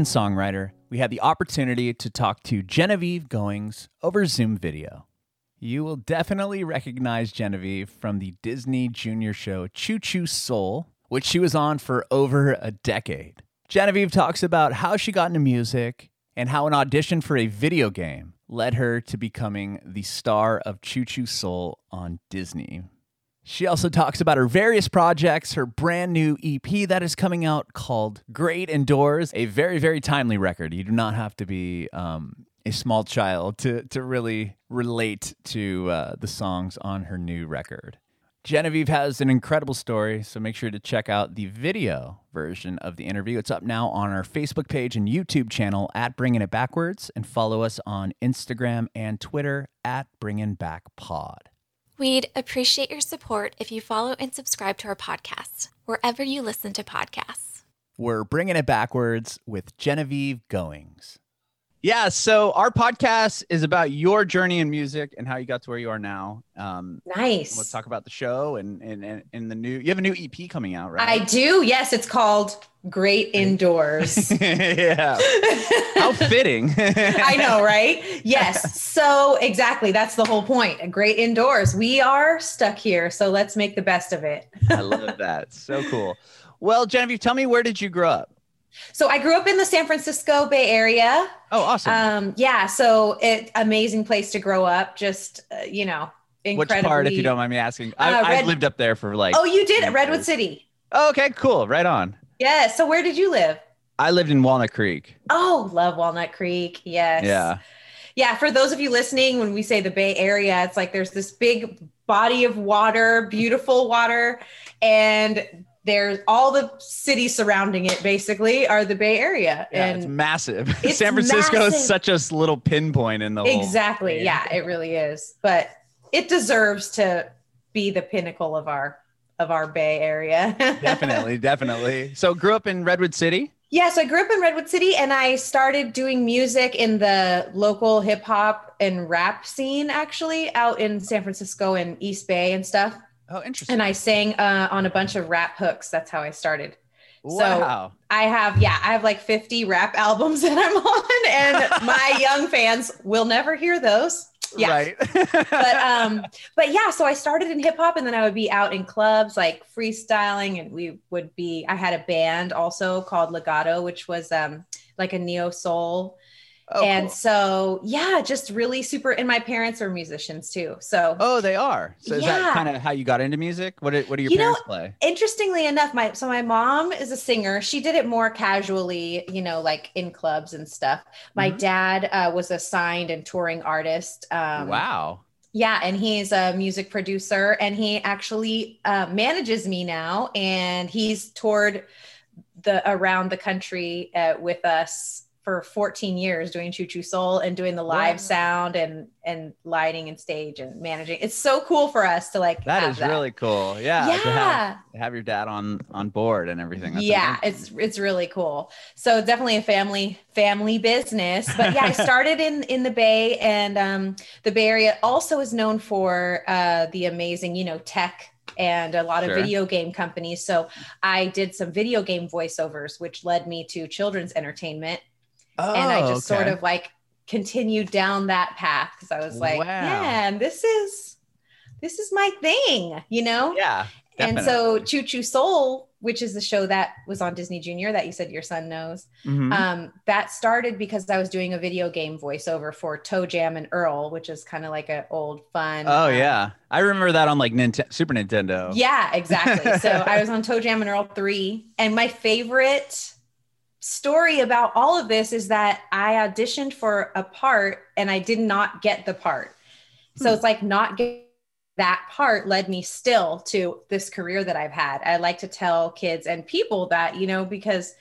American songwriter, we had the opportunity to talk to Genevieve Goings over Zoom video. You will definitely recognize Genevieve from the Disney Junior show Choo Choo Soul, which she was on for over a decade. Genevieve talks about how she got into music and how an audition for a video game led her to becoming the star of Choo Choo Soul on Disney. She also talks about her various projects, her brand new EP that is coming out called Great Indoors, a very, very timely record. You do not have to be um, a small child to, to really relate to uh, the songs on her new record. Genevieve has an incredible story, so make sure to check out the video version of the interview. It's up now on our Facebook page and YouTube channel at Bringing It Backwards, and follow us on Instagram and Twitter at Bringing Back Pod. We'd appreciate your support if you follow and subscribe to our podcast, wherever you listen to podcasts. We're Bringing It Backwards with Genevieve Goings. Yeah, so our podcast is about your journey in music and how you got to where you are now. Um, Nice. Let's talk about the show and and and, and the new. You have a new EP coming out, right? I do. Yes, it's called Great Indoors. yeah. How fitting. I know, right? Yes. So exactly, that's the whole point. Great indoors. We are stuck here, so let's make the best of it. I love that. So cool. Well, Genevieve, tell me where did you grow up? So I grew up in the San Francisco Bay Area. Oh, awesome. Um, yeah, so it amazing place to grow up. Just uh, you know, Which part, if you don't mind me asking? I, Uh, I've lived up there for like. Oh, you did Red Redwood Woods. City. Oh, okay, cool. Right on. Yeah. So where did you live? I lived in Walnut Creek. Oh, love Walnut Creek. Yes. Yeah. Yeah. For those of you listening, when we say the Bay Area, it's like there's this big body of water, beautiful water, and there's all the cities surrounding it basically are the Bay Area. Yeah, it's massive. It's San Francisco is such a little pinpoint in the exactly. Yeah, it really is. But it deserves to be the pinnacle of our of our Bay Area. definitely, definitely. So, grew up in Redwood City. Yeah, so I grew up in Redwood City and I started doing music in the local hip hop and rap scene actually out in San Francisco and East Bay and stuff. Oh, interesting. And I sang uh, on a bunch of rap hooks. That's how I started. wow. I have, yeah, I have like 50 rap albums that I'm on, and my young fans will never hear those. Yeah. Right. But um, but yeah, so I started in hip hop and then I would be out in clubs like freestyling, and we would be I had a band also called Legato, which was um like a neo soul. Oh, and cool. so yeah, just really super and my parents are musicians too. So Oh, they are. So is that kind of how you got into music? What did, what do your You know, parents play? interestingly enough my so my mom is a singer she did it more casually you know like in clubs and stuff my Mhm. dad uh, was a signed and touring artist um wow. yeah and he's a music producer and he actually uh, manages me now and he's toured the around the country uh, with us for 14 years doing choo choo soul and doing the live Wow. sound and and lighting and stage and managing it's so cool for us to like That is really cool. Yeah. yeah have, have your dad on on board and everything. That's yeah amazing. it's it's really cool so definitely a family family business but yeah i started in in the bay and um the bay area also is known for uh the amazing you know tech and a lot of Sure. video game companies so i did some video game voiceovers which led me to children's entertainment Oh, and i just sort of like continued down that path because i was like Wow. man this is this is my thing you know Yeah. and so. Choo Choo Soul, which is the show that was on Disney Junior that you said your son knows, Mhm. um, that started because I was doing a video game voiceover for ToeJam and Earl, which is kind of like an old fun. oh um, yeah, I remember that on like Nintendo, Super Nintendo. Yeah, exactly. so I was on ToeJam and Earl 3. And my favorite story about all of this is that I auditioned for a part and I did not get the part. So Hmm. it's like not getting that part led me still to this career that I've had. I like to tell kids and people that, you know, because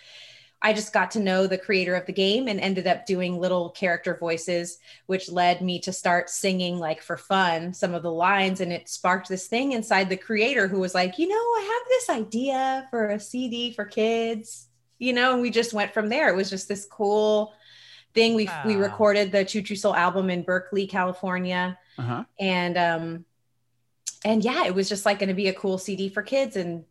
I just got to know the creator of the game and ended up doing little character voices, which led me to start singing like for fun some of the lines. And it sparked this thing inside the creator who was like, you know, I have this idea for a CD for kids, you know, and we just went from there. It was just this cool thing. We we recorded the Choo Choo Soul album in Berkeley, California. Uh-huh. And um and yeah, it was just like going to be a cool CD for kids and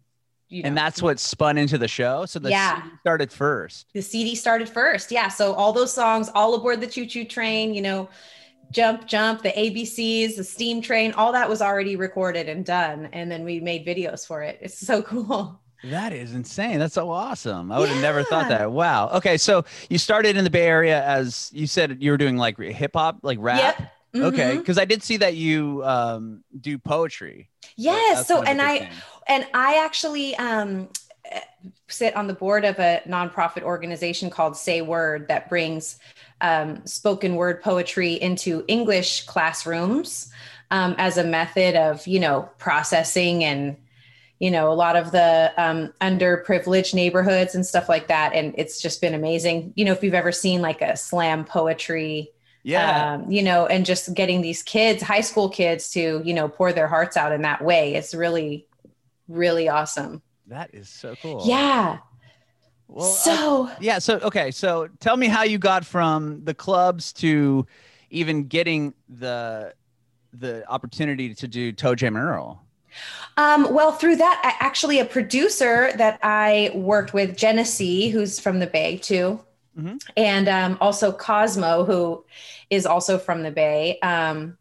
you know, and that's what spun into the show. So the Yeah. CD started first. the CD started first. Yeah. So all those songs, all aboard the choo choo train, you know, jump, jump, the ABCs, the steam train, all that was already recorded and done. And then we made videos for it. It's so cool. That is insane. That's so awesome. I would have never thought that. Wow. Okay, so you started in the Bay Area as you said you were doing like hip hop, like rap. Yep. Okay, Mhm. because I did see that you um, do poetry. Yes. So, kind of a and I, thing. and I actually um, eh, sit on the board of a nonprofit organization called Say Word that brings um, spoken word poetry into English classrooms um, as a method of, you know, processing and, you know, a lot of the um, underprivileged neighborhoods and stuff like that. And it's just been amazing. You know, if you've ever seen like a slam poetry yeah. um, you know, and just getting these kids, high school kids, to you know pour their hearts out in that way. It's really, really awesome. that is so cool. Yeah. Well, uh, so yeah. So okay. So tell me how you got from the clubs to even getting the the opportunity to do ToeJam and Earl. Um, well, through that, I, actually, a producer that I worked with, Genesee, who's from the Bay too, Mhm. and um, also Cosmo, who is also from the Bay. Um,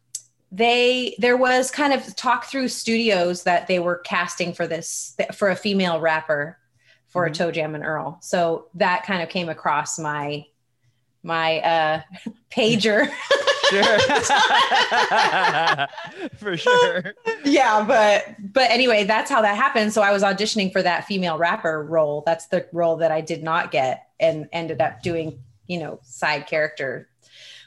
they there was kind of talk through studios that they were casting for this for a female rapper for Mhm. a ToeJam and Earl. So that kind of came across my my uh, pager. Sure. For sure. yeah but but anyway that's how that happened so i was auditioning for that female rapper role that's the role that i did not get and ended up doing you know side character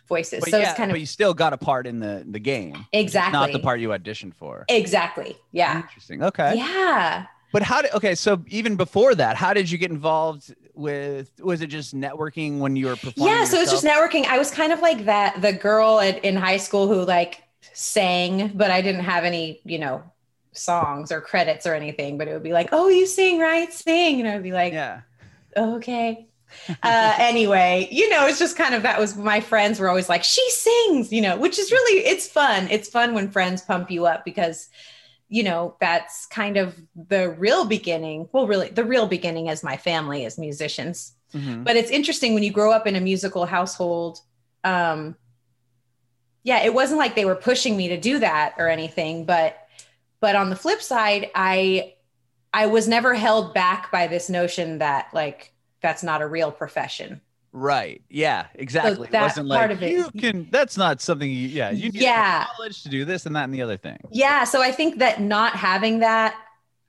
voices But so yeah, it's kind but of you still got a part in the the game. exactly Not the part you auditioned for. exactly yeah Interesting. Okay. yeah But how did okay, so even before that, how did you get involved with was it just networking when you were performing? yeah so it was just networking i was kind of like that the girl at, in high school who like sang but i didn't have any you know songs or credits or anything but it would be like oh you sing right sing and i would be like Yeah. okay. Uh, anyway, you know, it's just kind of that was my friends were always like, she sings, you know, which is really, it's fun. It's fun when friends pump you up because, you know, that's kind of the real beginning. Well, really, the real beginning as my family as musicians. Mhm. But it's interesting when you grow up in a musical household. Um, yeah, it wasn't like they were pushing me to do that or anything, but but on the flip side, I I was never held back by this notion that like that's not a real profession. Right. Yeah, exactly. it that wasn't part like of it- you can that's not something you yeah, you need Yeah. college to do this and that and the other thing. Yeah, so I think that not having that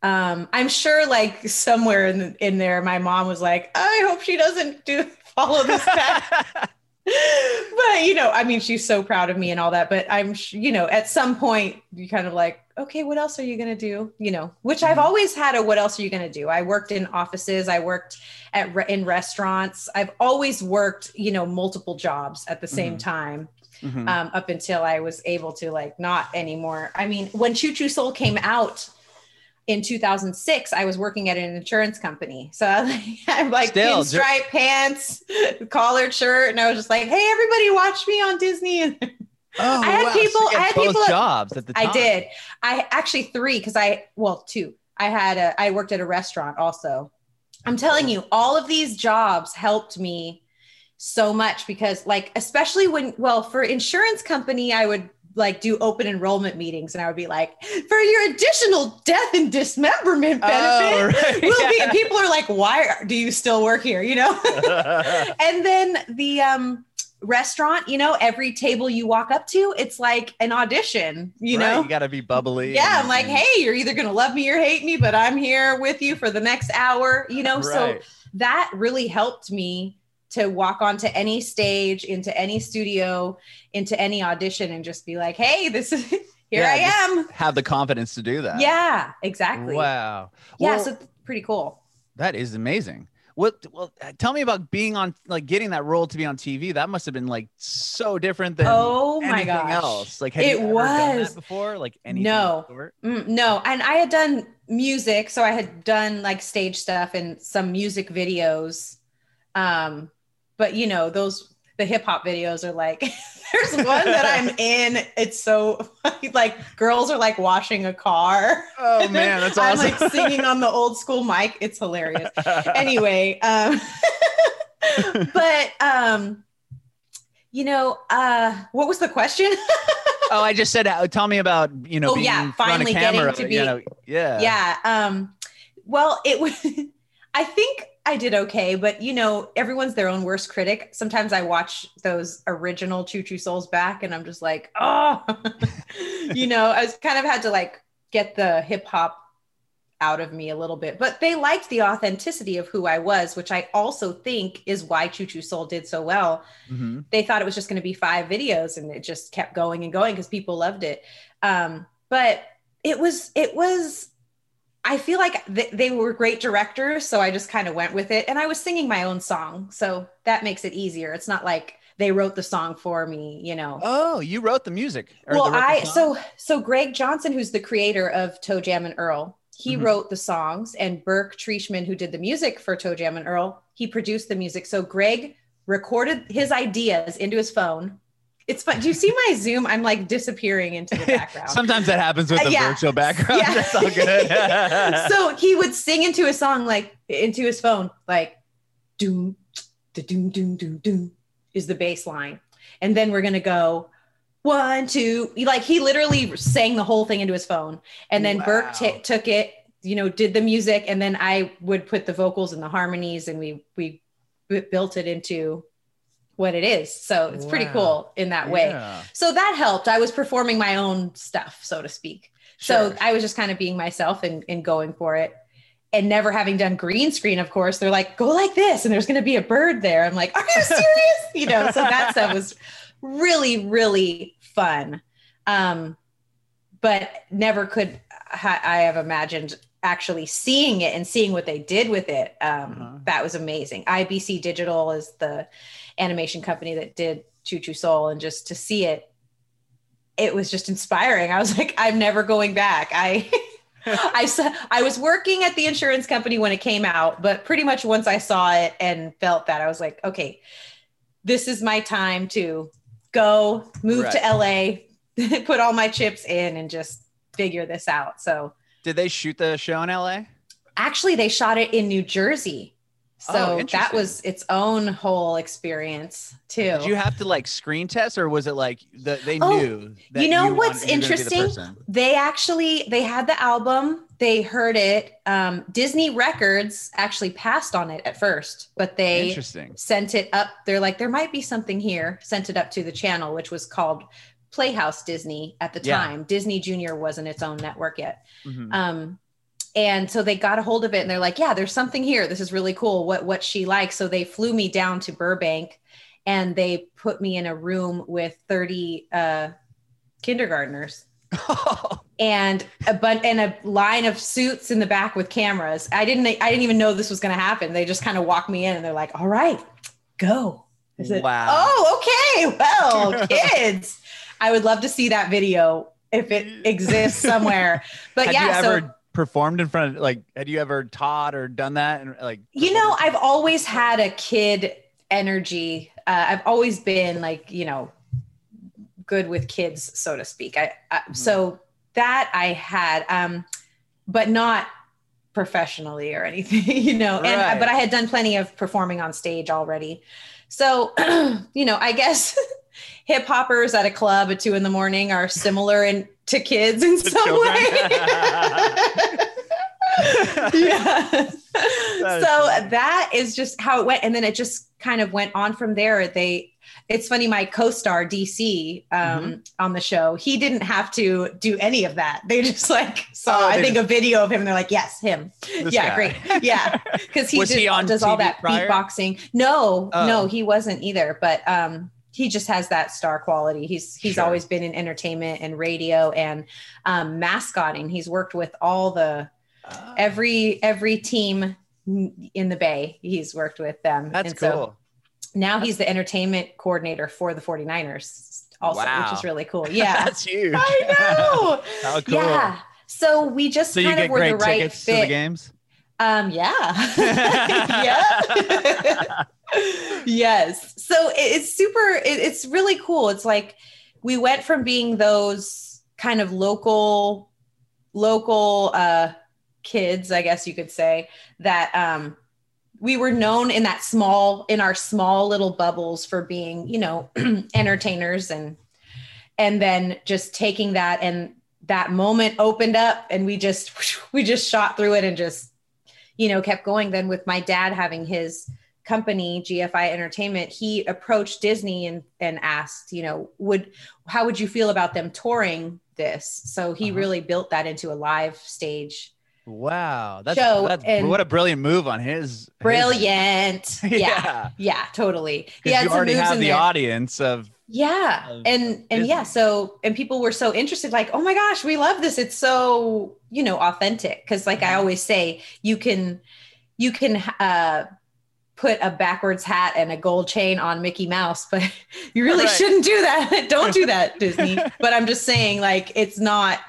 um I'm sure like somewhere in in there my mom was like, "I hope she doesn't do follow this path." but you know, I mean, she's so proud of me and all that. But I'm, sh- you know, at some point, you kind of like, okay, what else are you gonna do? You know, which I've Mhm. always had a what else are you gonna do? I worked in offices, I worked at re- in restaurants. I've always worked, you know, multiple jobs at the same Mhm. time Mhm. um, up until I was able to like not anymore. I mean, when Choo Choo Soul came out in 2006, I was working at an insurance company. So I'm like Still, ju- pants, collared shirt, and I was just like, "Hey, everybody, watch me on Disney." Oh, I had wow, people- had I had people- jobs at the time. I did. I actually three because I well two. I had a I worked at a restaurant also. I'm telling you, all of these jobs helped me so much because like especially when well for insurance company I would like do open enrollment meetings and I would be like for your additional death and dismemberment benefit Oh, right. will be people are like why do you still work here? You know? And then the um restaurant you know every table you walk up to it's like an audition you Right, know? you got to be bubbly. yeah and- i'm like and- hey you're either gonna love me or hate me but i'm here with you for the next hour you know? So that really helped me to walk onto any stage into any studio into any audition and just be like hey this is here Yeah, i am have the confidence to do that. yeah exactly Wow. yeah Well, so it's pretty cool that is amazing. What? Well, tell me about being on, like, getting that role to be on TV. That must have been like so different than oh my anything gosh else. Like, It you ever done was. before? Like anything? No. of the sort? Mm, no, and I had done music, so I had done like stage stuff and some music videos. Um, but you know, those the hip hop videos are like There's one that I'm in. It's so like girls are like washing a car. Oh man, that's awesome. I'm like singing on the old school mic. It's hilarious. Anyway, um, but um, you know, uh, what was the question? oh, I just said, uh, tell me about you know. Oh, being yeah, in front of finally getting camera, to you be- know, yeah. yeah. Um, well, it was. I think I did okay, but you know, everyone's their own worst critic. Sometimes I watch those original Choo Choo Souls back, and I'm just like, oh, you know, I was kind of had to like get the hip hop out of me a little bit, but they liked the authenticity of who I was, which I also think is why Choo Choo Soul did so well Mhm. they thought it was just going to be five videos and it just kept going and going because people loved it um, but it was it was i feel like th- they were great directors so i just kind of went with it and i was singing my own song so that makes it easier it's not like they wrote the song for me you know Oh, you wrote the music. well the- i so so greg johnson who's the creator of toejam and earl he Mhm. wrote the songs and burke trieschmann who did the music for toejam and earl he produced the music so greg recorded his ideas into his phone it's fun do you see my zoom i'm like disappearing into the background Sometimes that happens with Uh, the yeah. virtual background. Yeah. That's all good. so he would sing into a song like into his phone like doom da doom doom doom doom is the bass line and then we're gonna go one two like he literally sang the whole thing into his phone and then burke Wow. ta- took it you know did the music and then i would put the vocals and the harmonies and we we built it into what it is so it's pretty cool in that way Yeah. so that helped i was performing my own stuff so to speak so I was just kind of being myself and, and going for it. And never having done green screen, of course, they're like, go like this, and there's going to be a bird there. I'm like, are you serious? you know, so that stuff was really, really fun. Um, but never could ha- I have imagined actually seeing it and seeing what they did with it. Um, Uh-huh. That was amazing. IBC Digital is the animation company that did Choo Choo Soul, and just to see it it was just inspiring. I was like, I'm never going back. I I saw I was working at the insurance company when it came out, but pretty much once I saw it and felt that, I was like, okay, this is my time to go move to LA, put all my chips in and just figure this out. So Did they shoot the show in LA? actually they shot it in New Jersey. Oh, So that was its own whole experience too. Did you have to like screen test, or was it like the, they Oh, knew? That you know wanted- what's you were the interesting? they actually they had the album they heard it um, disney records actually passed on it at first but they Interesting. sent it up they're like there might be something here sent it up to the channel which was called playhouse disney at the Yeah. time disney junior wasn't its own network yet Mhm. um, and so they got a hold of it and they're like yeah there's something here this is really cool what what she likes so they flew me down to burbank and they put me in a room with 30 uh, kindergartners and a bunch and a line of suits in the back with cameras. I didn't I didn't even know this was going to happen. They just kind of walked me in and they're like, "All right, go." I said, Wow. "Oh, okay. Well, kids, I would love to see that video if it exists somewhere." But Had yeah, so ever performed in front of like? Had you ever taught or done that? And like, you know, I've always had a kid energy. Uh, I've always been like, you know, good with kids, so to speak. I, I Mhm. so that I had, um, but not professionally or anything, you know. And but I had done plenty of performing on stage already. So, you know, I guess hip hoppers at a club at two in the morning are similar in to kids in To some children. way. yeah. so funny. that is just how it went, and then it just kind of went on from there. They, it's funny, my co-star DC um, Mm-hmm. on the show, he didn't have to do any of that. They just like saw, Oh, I think, just- a video of him. And they're like, yes, him. This yeah, guy. great. Yeah, because he, did- he does all that prior? beatboxing. No, Oh. no, he wasn't either. But um, he just has that star quality. He's he's Sure. always been in entertainment and radio and um, mascotting. He's worked with all the Oh, every every team in the Bay. He's worked with them. that's And so cool. now he's the entertainment coordinator for the 49ers also, which is really cool. Yeah. that's huge. I know. How cool. Yeah. So we just So you kind of were great the right tickets to fit. the games. Um, yeah. yeah. Yes. So it- it's super, it, it's really cool. It's like we went from being those kind of local, local uh, kids, I guess you could say, that um, we were known in that small, in our small little bubbles for being, you know, entertainers and, and then just taking that and that moment opened up and we just, we just shot through it and just, you know, kept going. Then with my dad having his, company gfi entertainment he approached disney and and asked you know would how would you feel about them touring this? So he Uh-huh. really built that into a live stage Wow, that's, Show that's and- what a brilliant move on his. his- brilliant. Yeah. Yeah, yeah, totally. He you already moves have in the there. audience of yeah. of and and yeah so and people were so interested like oh my gosh we love this. It's so you know authentic. Because like i Mhm. always say you can you can uh put a backwards hat and a gold chain on mickey mouse but you really Right. shouldn't do that. Don't do that disney. But i'm just saying like it's not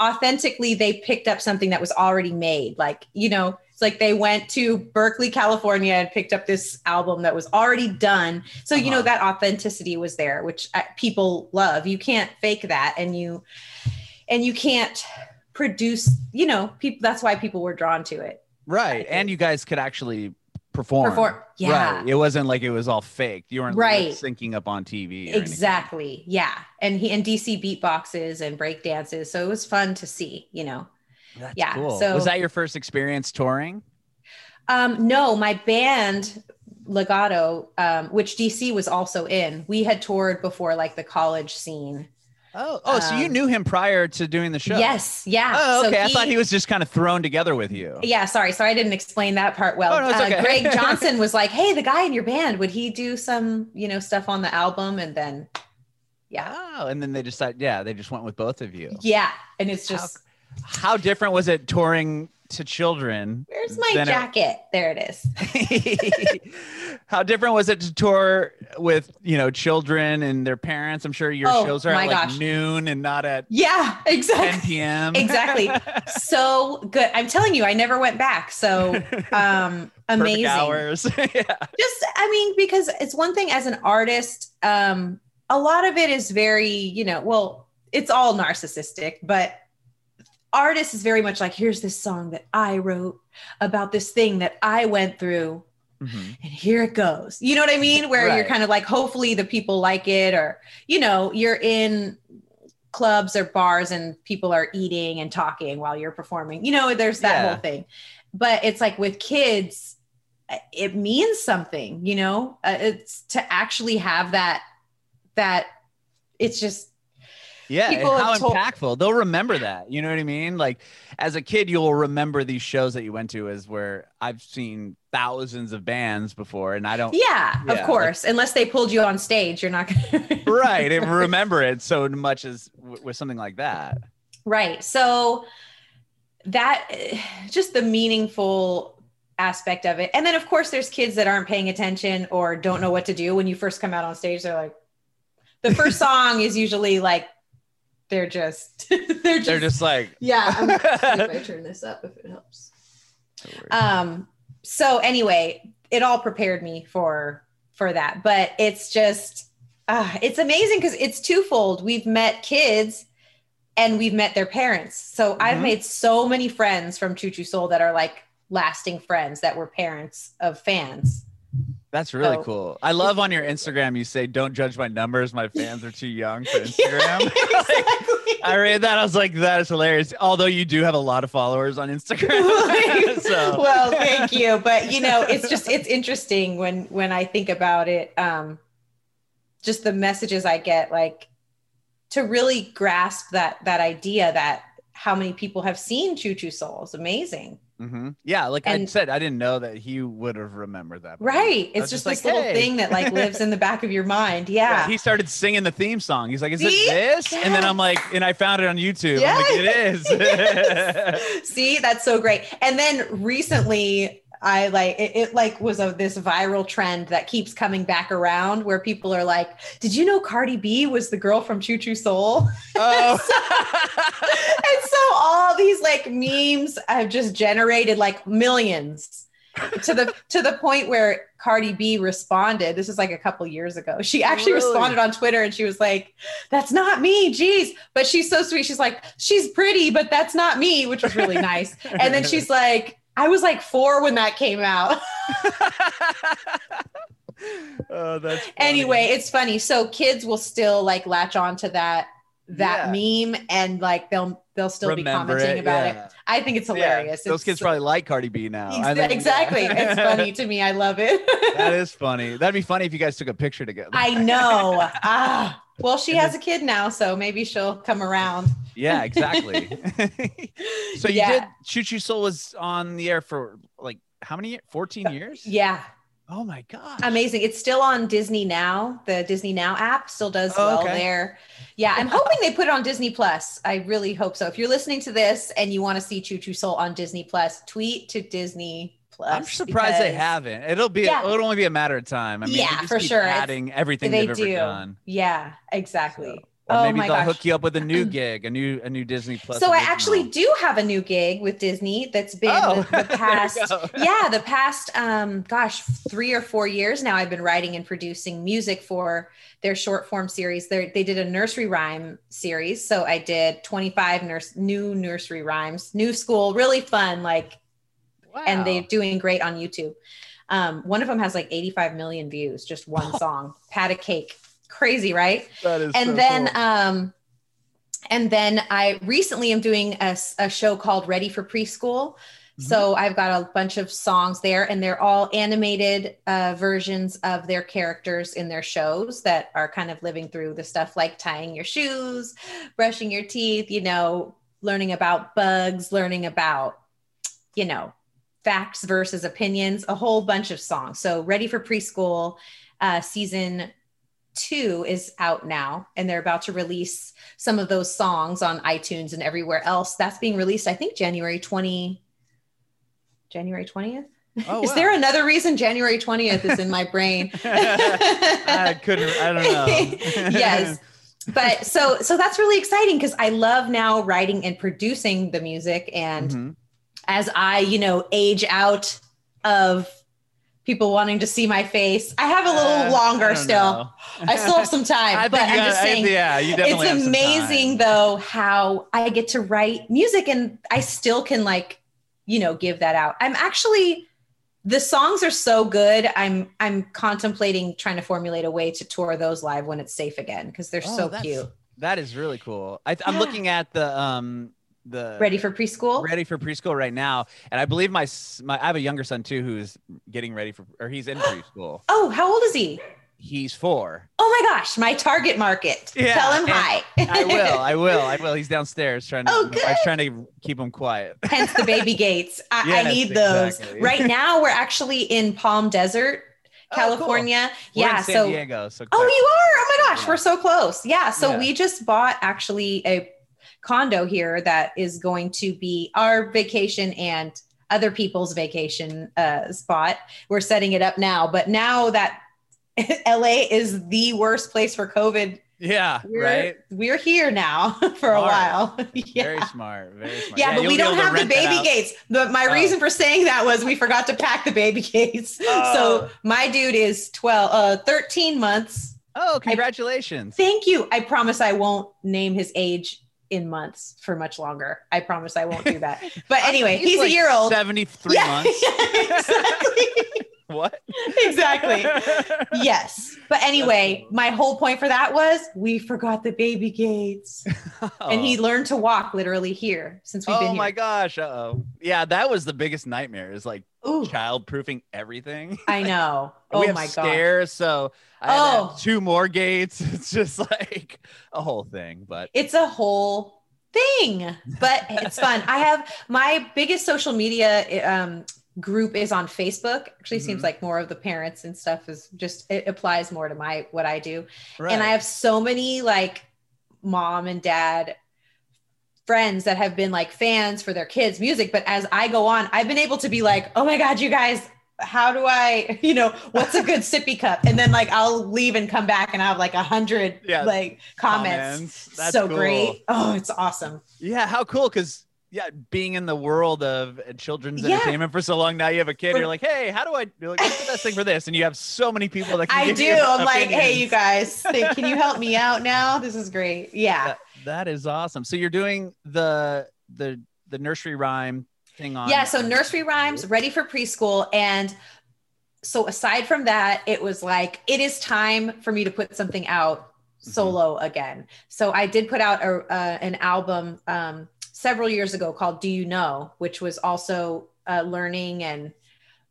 authentically they picked up something that was already made. Like you know it's like they went to berkeley california and picked up this album that was already done. So you know Uh-huh. that authenticity was there which uh, people love. You can't fake that and you and you can't produce you know people that's why people were drawn to it. Right, and you guys could actually perform. perform yeah Right. It wasn't like it was all fake. You weren't Right. syncing up on TV. or anything. exactly yeah and he and dc beatboxes and break dances so it was fun to see you know That's Yeah, cool. so- was that your first experience touring? Um, no, my band Legato, um, which DC was also in, we had toured before like the college scene. Oh, oh, so you Um, knew him prior to doing the show? Yes, yeah. Oh, So okay. I thought he was just kind of thrown together with you. Yeah, sorry, sorry, I didn't explain that part well. Oh, no, it's uh, okay. Greg Johnson was like, "Hey, the guy in your band, would he do some, you know, stuff on the album?" And then, yeah, Oh, and then they decided, yeah, they just went with both of you. yeah, and it's just, How different was it touring to children? where's my than it- jacket? There it is. How different was it to tour with you know children and their parents? I'm sure your Oh, shows are at like gosh. noon and not at Yeah, exactly. 10 p.m. Exactly. so good. I'm telling you, I never went back. So um, Perfect amazing. hours. yeah. just i mean because it's one thing as an artist um a lot of it is very you know well it's all narcissistic but artist is very much like here's this song that i wrote about this thing that i went through Mhm. and here it goes. You know what i mean? Where you're kind of like hopefully the people like it or you know you're in clubs or bars and people are eating and talking while you're performing. You know there's that Yeah. whole thing. But it's like with kids it means something you know? Uh, it's to actually have that that it's just Yeah, People how told- impactful. They'll remember that. You know what I mean? Like as a kid, you'll remember these shows that you went to as where I've seen thousands of bands before and I don't yeah, Yeah, of course unless they pulled you on stage you're not gonna right and remember it so much as w- with something like that. Right. So that just the meaningful aspect of it. And then of course there's kids that aren't paying attention or don't know what to do when you first come out on stage. They're like the first song is usually like they're just they're just, They're just like yeah. I'm, if I turn this up if it helps. Um so anyway, it all prepared me for for that. But it's just uh, it's amazing because it's twofold. We've met kids and we've met their parents. So I've Mhm. made so many friends from Choo Choo Soul that are like lasting friends that were parents of fans. That's really So- cool. I love on your Instagram you say don't judge my numbers, my fans are too young for Instagram. exactly. I read that. I was like, that is hilarious. Although you do have a lot of followers on Instagram. so well, thank you. But you know, it's just it's interesting when when I think about it. Um, just the messages I get, like to really grasp that that idea that how many people have seen Choo Choo Soul is amazing, Mhm. yeah, like I said, I didn't know that he would have remembered that. right? It's just, just this like, little hey. thing that like lives in the back of your mind. Yeah, Yeah, he started singing the theme song. He's like, "Is See? it this?" And then I'm like, and I found it on YouTube. Like, "It is." Yes. See, that's so great. And then recently, I like it, it like was a this viral trend that keeps coming back around where people are like, "Did you know Cardi B was the girl from Choo Choo Soul?" oh. and so all these like memes have just generated like millions. to the to the point where Cardi B responded. This is like a couple years ago. She actually Really? responded on Twitter and she was like, "That's not me, jeez." But she's so sweet. She's like, "She's pretty, but that's not me," which was really nice. And then she's like, "I was like four when that came out." oh, that's funny. anyway, it's funny. So kids will still like latch on to that that meme and like they'll they'll still be commenting it, about yeah. it. I think it's Yeah, hilarious. Those It's kids probably like Cardi B now. Ex- I think- exactly. It's funny to me. I love it. that is funny. That'd be funny if you guys took a picture together. I know. Ah, well, she has a kid now, so maybe she'll come around. Yeah, exactly. so you Yeah. did Choo Choo Soul was on the air for like how many years? 14 uh, years? Yeah, Oh my god. amazing. It's still on Disney Now. The Disney Now app still does Oh, well okay. there. Yeah, I'm hoping they put it on Disney Plus. I really hope so. If you're listening to this and you want to see Choo Choo Soul on Disney Plus, tweet to Disney Plus. I'm surprised they haven't. It'll be Yeah. it'll only be a matter of time. I mean, Yeah, for sure. It's- Adding everything They they've ever do. done. Yeah, exactly. So- or oh maybe they'll gosh. hook you up with a new gig, a new a new Disney Plus. so I actually do have a new gig with Disney that's been Oh, the, the past yeah the past um gosh three or four years now i've been writing and producing music for their short form series they they did a nursery rhyme series so i did 25 nurse new nursery rhymes new school really fun like wow. and they're doing great on youtube um one of them has like 85 million views just one song pat a cake crazy right That is and so then cool. um and then i recently am doing a, a show called ready for preschool so Mm-hmm. i've got a bunch of songs there and they're all animated uh, versions of their characters in their shows that are kind of living through the stuff like tying your shoes brushing your teeth you know learning about bugs learning about you know facts versus opinions a whole bunch of songs so ready for preschool uh, season two is out now and they're about to release some of those songs on itunes and everywhere else that's being released i think january 20 january 20th Oh, is wow. there another reason january 20th is in my brain I couldn't. I don't know. yes but so so that's really exciting because i love now writing and producing the music and Mhm. as i you know age out of people wanting to see my face. I have a little Uh, longer don't still. i still have some time but i'm you just got- I- saying yeah, you definitely have it's amazing though how i get to write music and i still can like you know give that out. I'm actually the songs are so good i'm i'm contemplating trying to formulate a way to tour those live when it's safe again because they're Oh, so cute. That is really cool. I, I'm Yeah. looking at the um the ready for preschool ready for preschool right now, and I believe my my I have a younger son too who's getting ready for or he's in preschool. oh how old is he He's four. oh my gosh my target market Yeah, tell him hi I will. I will. I will. He's downstairs trying to. Oh, good. trying to keep him quiet. hence the baby gates I, I need those exactly. right now we're actually in palm desert Oh, cool. california yeah so Diego. So Oh, you are? Oh my gosh, Yeah. we're so close. Yeah. So Yeah. we just bought actually a condo here that is going to be our vacation and other people's vacation uh, spot. We're setting it up now, but now that LA is the worst place for COVID, yeah. we're, Right. we're here now for a while. yeah. Very smart. Very smart. Yeah, but we don't have the baby gates. But my Oh. reason for saying that was we forgot to pack the baby gates. Oh. So my dude is 12, uh, 13 months. Oh, congratulations. Thank you. I promise I won't name his age in months for much longer. I promise I won't do that. But anyway, he's, like a year old. 73 Yeah, months. exactly. what? exactly. Yes. But anyway, my whole point for that was we forgot the baby gates. And he oh. learned to walk literally here since we've been Oh my gosh. Uh-oh. Yeah, that was the biggest nightmare is like child proofing everything. I know. Oh we have my god. stairs, so Oh. two more gates. It's just like a whole thing. But It's a whole thing, but it's fun. I have my biggest social media um, group is on Facebook. Actually, seems Mhm. like more of the parents and stuff is just it applies more to my what I do. right. And I have so many like mom and dad friends that have been like fans for their kids' music. But as I go on, I've been able to be like, oh my God, you guys, how do I, you know, what's a good sippy cup? And then like I'll leave and come back and I have like a hundred Yeah, like comments. That's so cool. great. Oh, it's awesome. Yeah, how cool. Cause yeah, being in the world of uh, children's Yeah. entertainment for so long now, you have a kid. For- You're like, hey, how do I? You're like, what's the best thing for this? And you have so many people that can I do. I'm like, hey, you guys, can you help me out now? This is great. Yeah. That, that is awesome. So you're doing the the the nursery rhyme thing on. yeah so nursery rhymes ready for preschool and so aside from that it was like it is time for me to put something out Mm-hmm. solo again so i did put out a, uh, an album um, several years ago called do you know which was also uh, learning and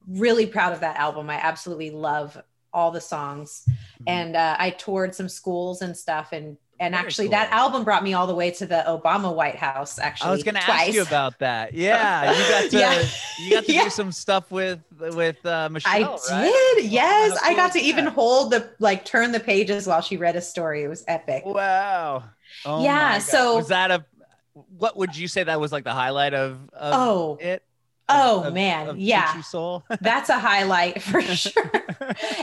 really proud of that album i absolutely love all the songs Mhm. and uh, i toured some schools and stuff and and Very actually that album brought me all the way to the obama white house actually I was going to ask you about that. Yeah, you got to Yeah. you got to Yeah. do some stuff with with uh, Michelle. I right? did. Yes, I got to is even that? hold the like turn the pages while she read a story. It was epic. Wow. Oh Yeah, so- was that a? What would you say that was like the highlight of? of Oh, it. oh Of- man, of yeah, Choo Choo Soul. that's a highlight for sure.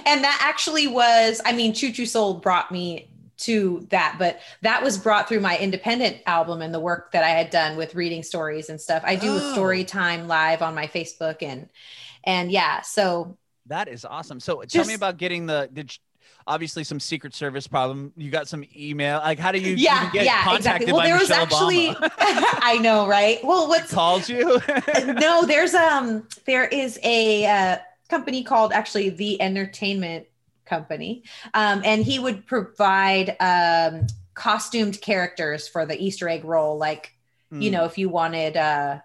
and that actually was, I mean, Choo Choo Soul brought me to that, but that was brought through my independent album and the work that I had done with reading stories and stuff. I do Oh. a story time live on my Facebook and and yeah, so That is awesome. So tell me about getting the. Did you, obviously some Secret Service problem? You got some email. Like, how do you yeah, yeah, contacted exactly. Well, there was actually, I know, right? Well, what's Called you? no, there's um there is a uh, company called actually the Entertainment Company, um, and he would provide um, costumed characters for the Easter egg roll, like you Hmm. know if you wanted uh,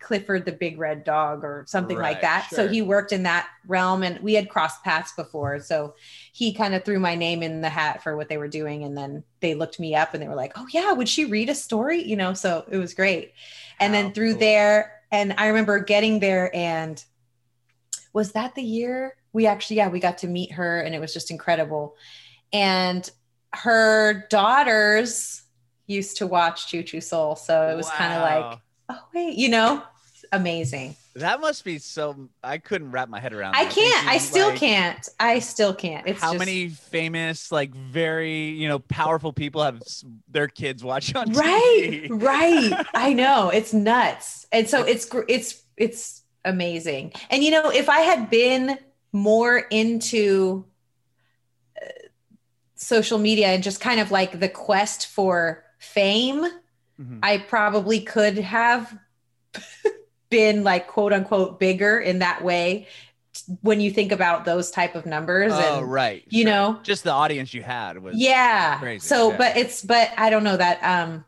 Clifford the Big Red Dog or something Right, like that. So he worked in that realm, and we had crossed paths before, so he kind of threw my name in the hat for what they were doing, and then they looked me up and they were like, "Oh yeah, would she read a story?" You know, so it was great. And How then through cool. there, and I remember getting there, and was that the year we actually, yeah, we got to meet her, and it was just incredible. And her daughters used to watch Choo Choo Soul, so it was kind of like, oh wait, you know, amazing. that must be so. I couldn't wrap my head around. I can't. I still like, can't. I still can't. It's how just, many famous, like very, you know, powerful people have their kids watch on right TV? right i know it's nuts and so it's it's it's amazing and you know if i had been more into uh, social media and just kind of like the quest for fame Mhm. i probably could have been like quote unquote bigger in that way when you think about those type of numbers Oh, and right. you sure. know just the audience you had was yeah crazy, so yeah. but it's but i don't know that um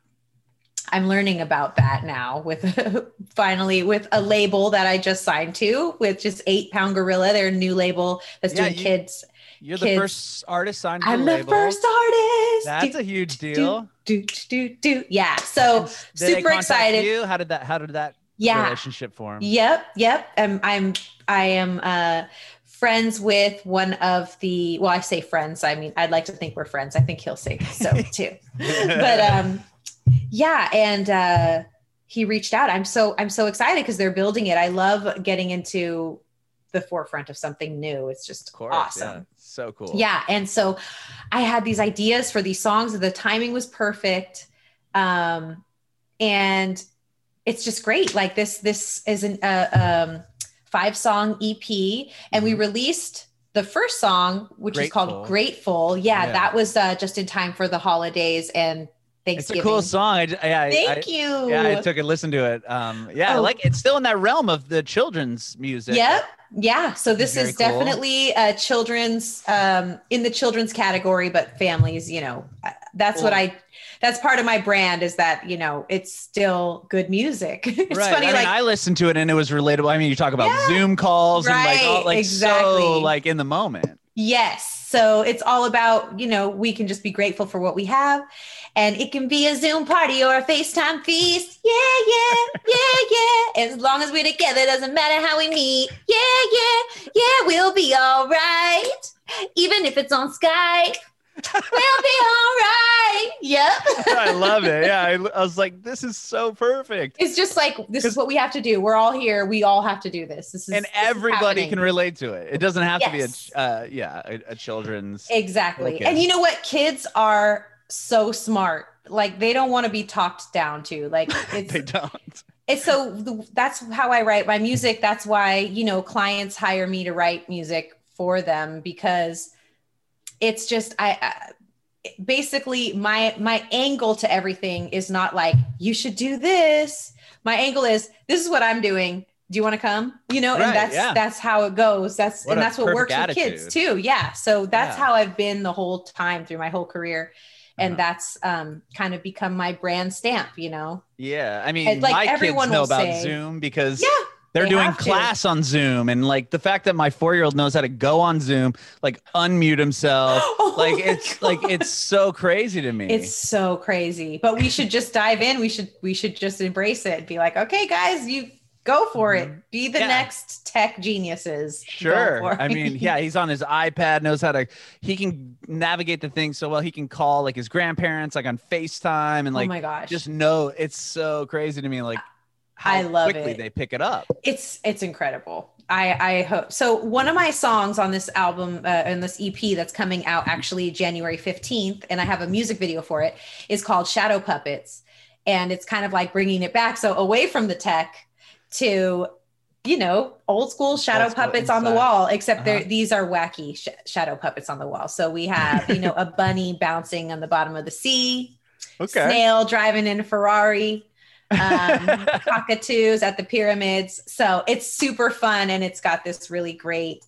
i'm learning about that now with finally with a label that i just signed to with just eight pound gorilla their new label that's Yeah, doing you- kids You're the first artist signed to i'm the first artist That's do, a huge deal. do, do, do. yeah so super excited You? How did that? How did that yeah relationship form? Yep, yep. Um, I'm I am uh, friends with one of the. Well, I say friends. I mean, I'd like to think we're friends. I think he'll say so too. but um, yeah, and uh, he reached out. I'm so I'm so excited because they're building it. I love getting into the forefront of something new. It's just course, awesome. yeah. So cool. Yeah. And so I had these ideas for these songs. The timing was perfect. Um, and it's just great. Like this, this is an uh, um, five song EP, and we Mhm. released the first song, which is called Grateful. Yeah, Yeah. that was uh, just in time for the holidays and It's a cool song. I, yeah, I- Thank I, you. Yeah, I took a listen to it. Um, yeah, Oh. like it's still in that realm of the children's music. Yep. Yeah. So this Very is cool. definitely a children's um in the children's category, but families, you know, uh, that's what I that's part of my brand is that, you know, it's still good music. it's right. funny, I like mean, I listened to it and it was relatable. I mean, you talk about Yeah. Zoom calls and like, all, Right, like exactly. so like in the moment. Yes. So it's all about, you know, we can just be grateful for what we have. And it can be a Zoom party or a FaceTime feast. Yeah, yeah, yeah, yeah. As long as we're together, it doesn't matter how we meet. Yeah, yeah, yeah, we'll be all right. Even if it's on Skype, we'll be all right. Yep. I love it. Yeah, I, I was like, this is so perfect. It's just like this is what we have to do. We're all here. We all have to do this. This is and is everybody happening. can relate to it. It doesn't have to be a, uh, yeah, a, a children's. Exactly. Okay. And you know what? Kids are so smart. Like they don't want to be talked down to. Like it's they don't. it's so the- that's how I write my music. That's why, you know, clients hire me to write music for them because it's just, I, I basically my my angle to everything is not like you should do this. My angle is this is what i'm doing. Do you want to come? You know Right, and that's yeah. that's how it goes. That's What and that's what works perfect with kids too. Yeah so that's Yeah. how i've been the whole time through my whole career. And Uh-huh. that's um kind of become my brand stamp you know? Yeah, I mean, And, like, my everyone kids know about say- Zoom because yeah they're they doing class on Zoom, and like the fact that my four-year-old knows how to go on Zoom, like unmute himself, Oh like it's like it's so crazy to me. it's so crazy but we should just dive in we should we should just embrace it be like okay guys you go for it be the Mm-hmm. Yeah. next tech geniuses Sure. I mean, yeah, he's on his iPad, knows how to he can navigate the thing so well. He can call like his grandparents like on FaceTime and oh like my gosh just know it's so crazy to me like I love quickly it. they pick it up. it's it's incredible i i hope so one of my songs on this album uh, and this ep that's coming out actually january 15th and i have a music video for it is called shadow puppets and it's kind of like bringing it back so away from the tech to you know old school shadow Old school puppets on the wall except Uh-huh. these are wacky sh- shadow puppets on the wall so we have you know a bunny bouncing on the bottom of the sea okay. snail driving in a ferrari um, cockatoos at the pyramids. So it's super fun and it's got this really great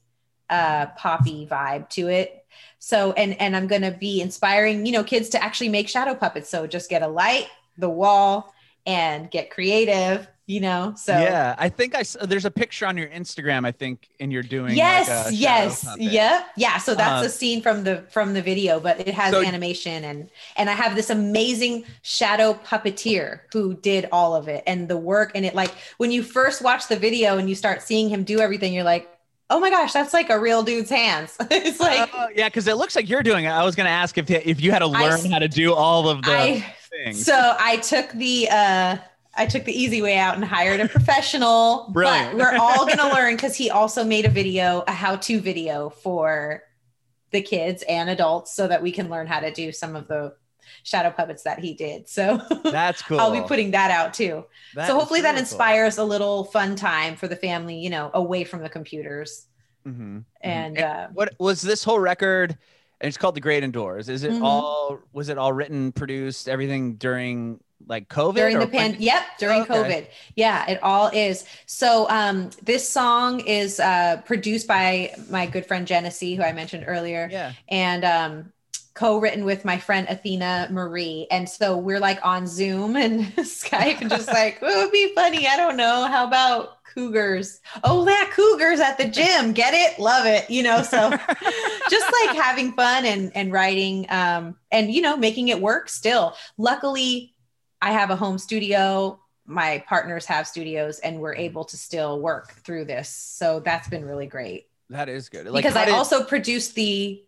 uh, poppy vibe to it. So and and I'm gonna be inspiring you know kids to actually make shadow puppets. So just get a light, the wall, and get creative. You know. So yeah, I think i there's a picture on your Instagram. I think, and you're doing Yes, like yes, yep, yeah. So that's Uh, a scene from the from the video, but it has So- animation and and I have this amazing shadow puppeteer who did all of it and the work and it like when you first watch the video and you start seeing him do everything, you're like, oh my gosh, that's like a real dude's hands. it's like Oh, yeah, because it looks like you're doing it. I was going to ask if if you had to learn s- how to do all of the I things. so I took the uh I took the easy way out and hired a professional. Brilliant. But we're all gonna learn because he also made a video, a how-to video for the kids and adults so that we can learn how to do some of the shadow puppets that he did. So That's cool. I'll be putting that out too. That so hopefully that really cool. inspires a little fun time for the family, you know, away from the computers. Mhm, mhm. And uh, what was this whole record? And it's called The Great Indoors. Is it Mhm. all? Was it all written, produced, everything during like COVID? during the when- pan yep during Okay. covid. Yeah it all is. So um this song is uh produced by my good friend genesee who i mentioned earlier Yeah. and um co-written with my friend athena marie. And so we're like on zoom and skype and just like it would be funny. I don't know. How about cougars? Oh yeah cougars at the gym. Get it? Love it. You know so just like having fun and and writing um and you know making it work still. Luckily i have a home studio my partners have studios and we're able to still work through this so that's been really great that is good. Like, because i did- also produced the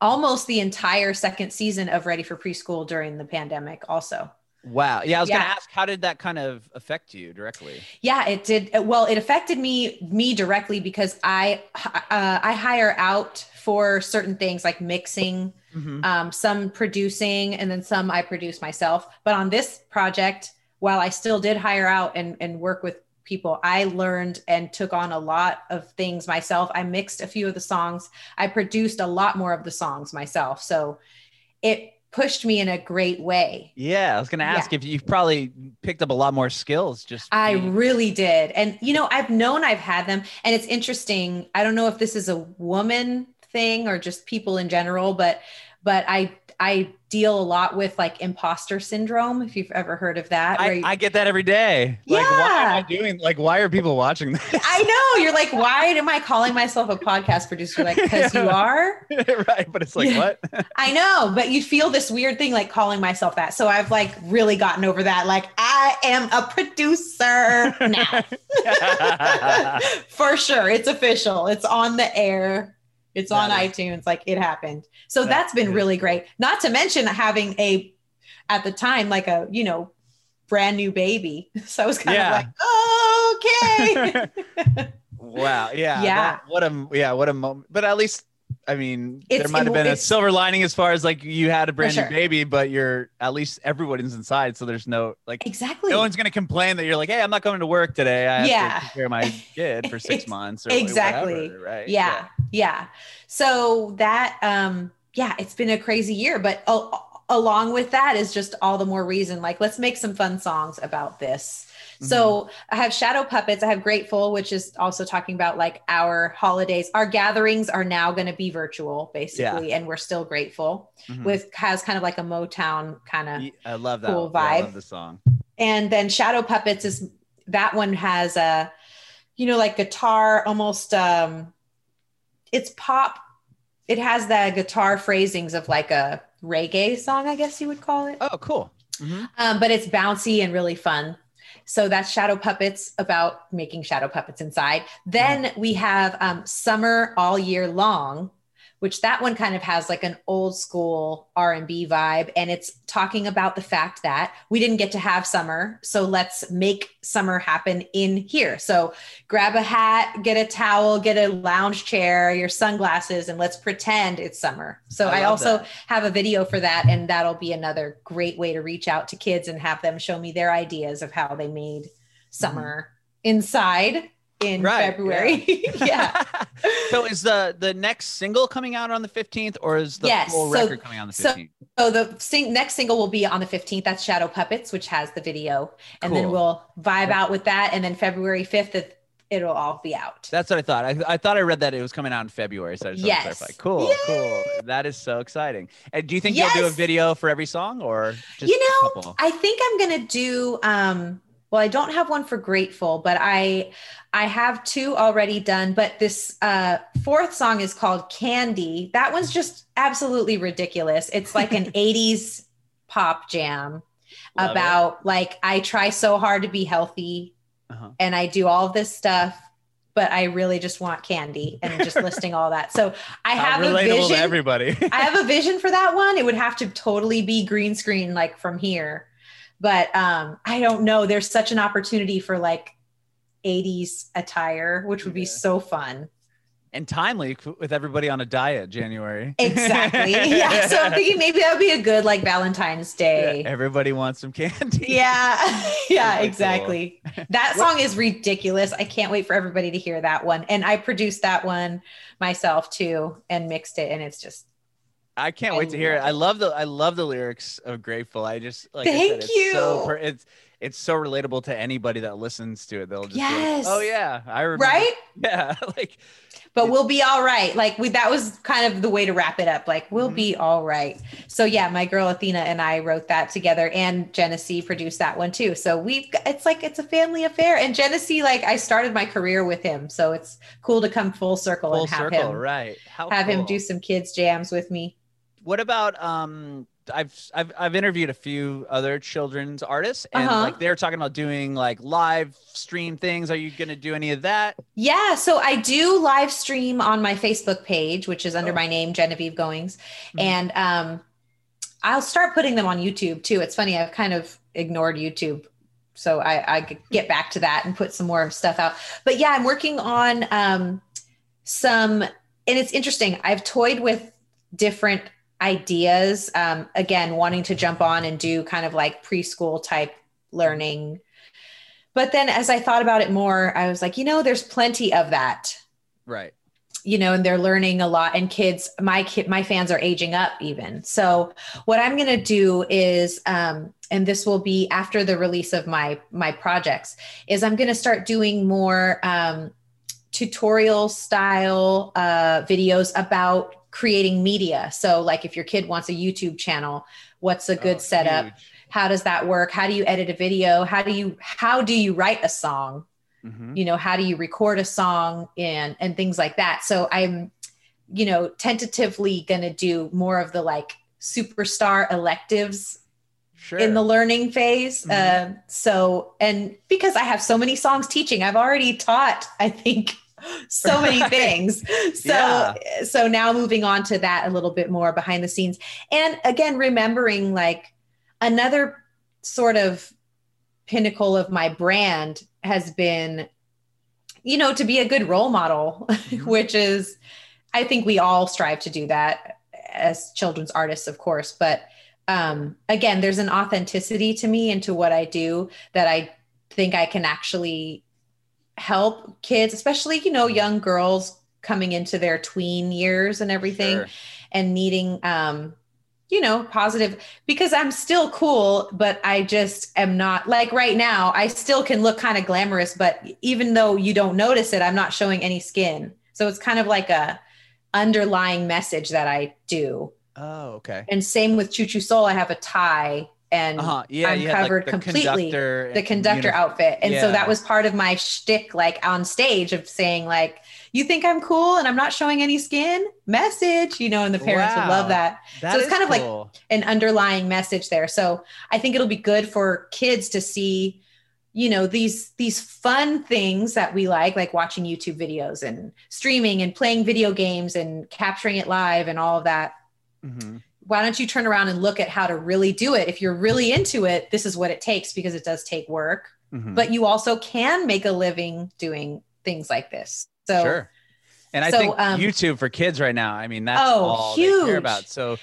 almost the entire second season of ready for preschool during the pandemic also Wow. Yeah, I was gonna ask, how did that kind of affect you directly? Yeah, it did. Well, it affected me me directly because I uh, I hire out for certain things like mixing, Mhm. um, some producing, and then some I produce myself. But on this project, while I still did hire out and and work with people, I learned and took on a lot of things myself. I mixed a few of the songs. I produced a lot more of the songs myself. So it pushed me in a great way. Yeah, I was gonna ask if you've probably picked up a lot more skills. Just I being- really did. And, you know, I've known I've had them. And it's interesting. I don't know if this is a woman thing or just people in general, but, but I, I deal a lot with like imposter syndrome. If you've ever heard of that. I, you- I get that every day. Like, why am I Yeah. doing? Like, why are people watching this? I know you're like, why am I calling myself a podcast producer? Like, because you are. right, but it's like Yeah. what? I know, but you feel this weird thing like calling myself that. So I've like really gotten over that. Like, I am a producer now. For sure. It's official. It's on the air. It's on is- iTunes. Like it happened. So That that's been is really great. Not to mention having a, at the time, like a, you know, brand new baby. So I was kind Yeah. of like, okay. wow. Yeah. Yeah. that- what a yeah. What a moment. But at least I mean, It's- there might have been a silver lining as far as like you had a brand sure. new baby, but you're at least everyone's inside, so there's no like exactly. no one's gonna complain that you're like, hey, I'm not coming to work today. I have Yeah. to take care my kid for six months or exactly. whatever, right? yeah, yeah. So that, um, yeah, it's been a crazy year, but along with that is just all the more reason. Like, let's make some fun songs about this. So I have Shadow Puppets. I have Grateful, which is also talking about like our holidays. Our gatherings are now going to be virtual, basically, and we're still grateful. Mhm. With has kind of like a Motown kind of I love that. cool Yeah, I vibe. love the song. and then shadow puppets is that one has a you know like guitar almost um it's pop it has the guitar phrasings of like a reggae song i guess you would call it Oh, cool. Mhm. um, but it's bouncy and really fun so that's shadow puppets about making shadow puppets inside. Then we have um, summer all year long which that one kind of has like an old school r&b vibe. And it's talking about the fact that we didn't get to have summer. So let's make summer happen in here. So grab a hat get a towel get a lounge chair your sunglasses and let's pretend it's summer. So I i, also that. have a video for that and that'll be another great way to reach out to kids and have them show me their ideas of how they made summer mm-hmm. inside in. Right, february yeah. so is the the next single coming out on the 15th or is the Yes, full so- record coming out on the 15th? So the sing- next single will be on the 15th. That's Shadow Puppets, which has the video. And then we'll vibe out with that. And then February 5th, it, it'll all be out. That's what I thought. I, I thought I read that it was coming out in February. So I just to Yes. clarify. Cool, Yay! cool. That is so exciting. And do you think you'll do a video for every song or just you know? I think I'm going to do, um, well, I don't have one for Grateful, but I, I have two already done. But this uh, fourth song is called Candy. That one's just absolutely ridiculous. It's like an 80s pop jam Love it. about like, I try so hard to be healthy Uh-huh. and I do all this stuff, but I really just want candy and just listing all that. So I have a relatable to vision. everybody. I have a vision for that one. It would have to totally be green screen, like from here. But um, I don't know. There's such an opportunity for like 80s attire, which would be Yeah. so fun. and timely with everybody on a diet January. Exactly. yeah. So I'm thinking maybe that would be a good like Valentine's Yeah, Day. everybody wants some candy. Yeah. yeah, Really cool. exactly. That song is ridiculous. I can't wait for everybody to hear that one. And I produced that one myself too and mixed it. And it's just, I can't I wait to hear it. love I love the I love the lyrics of Grateful. I just like I Thank said, it's So you. per- it's it's so relatable to anybody that listens to it. They'll just be like, Yes. oh yeah, I remember. right? Yeah, like but we'll be all right. Like we, that was kind of the way to wrap it up. Like we'll Mhm. be all right. So yeah, my girl Athena and I wrote that together, and Genesee produced that one too. So we've it's like it's a family affair. And Genesee, like I started my career with him, so it's cool to come full circle full and have circle, him right? How have him do some kids jams with me. What about um? I've I've I've interviewed a few other children's artists, and Uh-huh. like they're talking about doing like live stream things. Are you gonna do any of that? Yeah, so I do live stream on my Facebook page, which is under Oh. my name, Genevieve Goings, Mhm. and um, I'll start putting them on YouTube too. It's funny, I've kind of ignored YouTube, so I, I could get back to that and put some more stuff out. But yeah, I'm working on um, some, and it's interesting. I've toyed with different ideas. Um, again, wanting to jump on and do kind of like preschool type learning. But then as I thought about it more, I was like, you know, there's plenty of that, Right. you know, and they're learning a lot. And kids, my kid, my fans are aging up even. So what I'm going to do is, um, and this will be after the release of my my projects, is I'm going to start doing more um, tutorial style uh, videos about creating media. So like if your kid wants a YouTube channel, what's a good Oh, setup? huge. how does that work how do you edit a video how do you how do you write a song Mhm. you know how do you record a song and and things like that so i'm you know tentatively going to do more of the like superstar electives Sure. in the learning phase Mhm. Um so and because i have so many songs teaching i've already taught i think so many things so Yeah. so now moving on to that a little bit more behind the scenes and again remembering like another sort of pinnacle of my brand has been you know to be a good role model Mhm. which is I think we all strive to do that as children's artists, of course. But um, again, there's an authenticity to me into what I do that I think I can actually help kids, especially, you know, young girls coming into their tween years and everything Sure. and needing, um, you know, positive because I'm still cool, but I just am not like right now. I still can look kind of glamorous, but even though you don't notice it, I'm not showing any skin. So it's kind of like a underlying message that I do. Oh, okay. And same with Choo Choo Soul, I have a tie and Uh huh. Yeah, I'm had, like, covered the completely, Conductor the conductor outfit. And so that was part of my shtick, like on stage of saying, like, you think I'm cool and I'm not showing any skin? Message, you know, and the parents would love that. That so it's kind of like an underlying message there. So I think it'll be good for kids to see, you know, these these fun things that we like, like watching YouTube videos and streaming and playing video games and capturing it live and all of that. Mhm. Why don't you turn around and look at how to really do it? If you're really into it, this is what it takes because it does take work. Mhm. But you also can make a living doing things like this. So sure. And I so, think um, YouTube for kids right now. I mean, that's Oh, all they care huge. about. So